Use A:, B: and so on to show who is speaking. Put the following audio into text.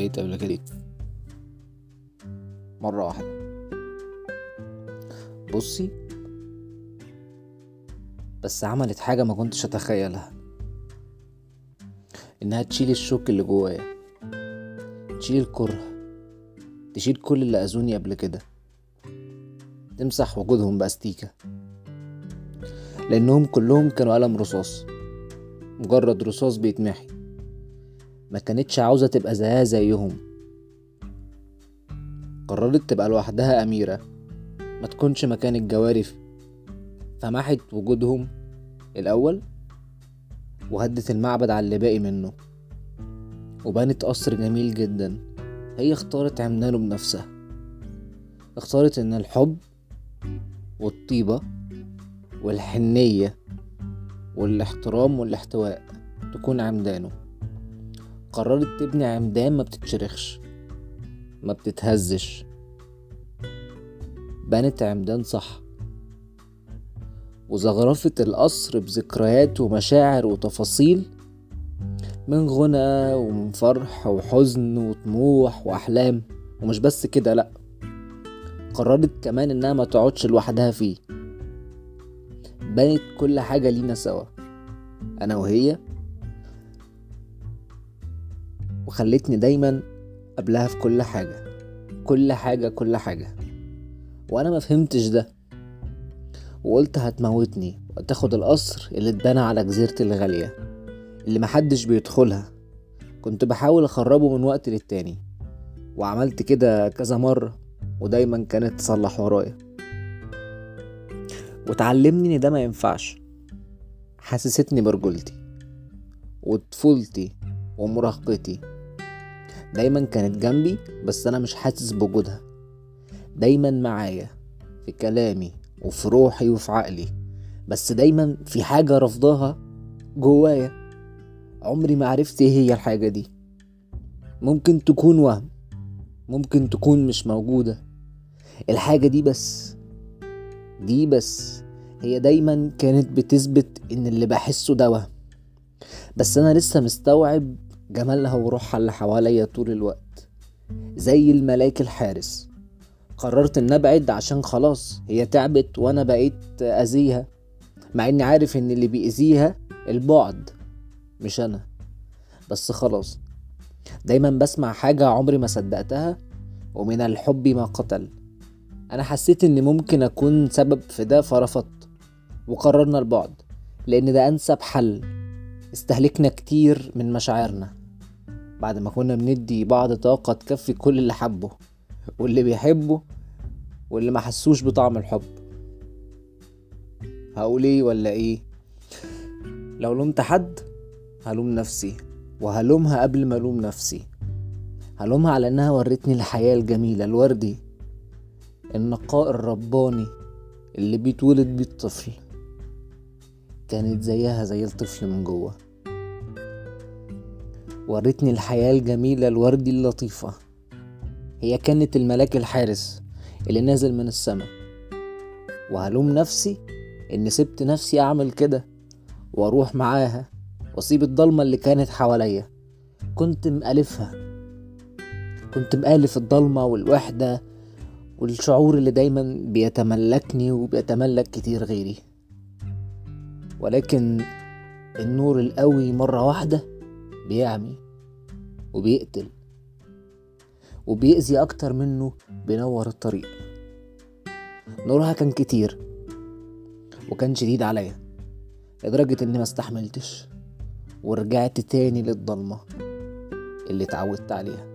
A: حبيت قبل كده. مرة واحدة. بصي بس عملت حاجة ما كنتش أتخيلها. إنها تشيل الشوك اللي جوايا. تشيل الكره. تشيل كل اللي أذوني قبل كده. تمسح وجودهم بأستيكة. لأنهم كلهم كانوا قلم رصاص. مجرد رصاص بيتمحي. ما كانتش عاوزة تبقى زيها زيهم. قررت تبقى لوحدها أميرة. ما تكونش مكان الجوارف. فمحت وجودهم الأول وهدت المعبد على اللي باقي منه. وبنت قصر جميل جدا. هي اختارت عمدانه بنفسها. اختارت إن الحب والطيبة والحنية والاحترام والاحتواء تكون عمدانه. قررت تبني عمدان ما بتتشرخش ما بتتهزش. بنت عمدان صح. وزخرفت القصر بذكريات ومشاعر وتفاصيل من غنى ومن فرح وحزن وطموح وأحلام. ومش بس كده لأ. قررت كمان إنها ما تقعدش لوحدها فيه. بنت كل حاجة لينا سوا أنا وهي وخلتني دايما قبلها في كل حاجة. كل حاجة كل حاجة. وأنا ما فهمتش ده. وقلت هتموتني. وتاخد القصر اللي اتبنى على جزيرة الغالية اللي محدش بيدخلها. كنت بحاول أخربه من وقت للتاني. وعملت كده كذا مرة ودايما كانت تصلح ورايا. وتعلمني إن ده ما ينفعش. حسستني برجولتي وطفولتي ومراهقتي. دايما كانت جنبي بس أنا مش حاسس بوجودها. دايما معايا في كلامي وفي روحي وفي عقلي بس دايما في حاجة رفضاها جوايا. عمري ما عرفت إيه هي الحاجة دي. ممكن تكون وهم ممكن تكون مش موجودة. الحاجة دي بس دي بس هي دايما كانت بتثبت إن اللي بحسه ده وهم. بس أنا لسه مستوعب جمالها وروحها اللي حواليا طول الوقت زي الملاك الحارس. قررت إن أبعد عشان خلاص هي تعبت وأنا بقيت أذيها مع إني عارف إن اللي بيأذيها البعد مش أنا. بس خلاص دايما بسمع حاجة عمري ما صدقتها ومن الحب ما قتل. أنا حسيت إني ممكن أكون سبب في ده فرفضت وقررنا البعد لأن ده أنسب حل. استهلكنا كتير من مشاعرنا. بعد ما كنا بندي بعض طاقة تكفي كل اللي حبه واللي بيحبه واللي ما حسوش بطعم الحب. هقول إيه ولا إيه؟ لو لومت حد هلوم نفسي وهلومها قبل ما ألوم نفسي. هلومها على إنها ورتني الحياة الجميلة الوردي. النقاء الرباني اللي بيتولد بيه الطفل. كانت زيها زي الطفل من جوه. ورتني الحياة الجميلة الوردي اللطيفة. هي كانت الملاك الحارس اللي نازل من السما وهلوم نفسي اني سبت نفسي أعمل كده وأروح معاها وأسيب الضلمة اللي كانت حواليا. كنت مألفها. كنت مألف الضلمة والوحدة والشعور اللي دايما بيتملكني وبيتملك كتير غيري. ولكن النور القوي مرة واحدة بيعمي وبيقتل وبيأذي أكتر منه بينور الطريق. نورها كان كتير وكان شديد عليا لدرجة إني ما استحملتش ورجعت تاني للضلمة اللي اتعودت عليها.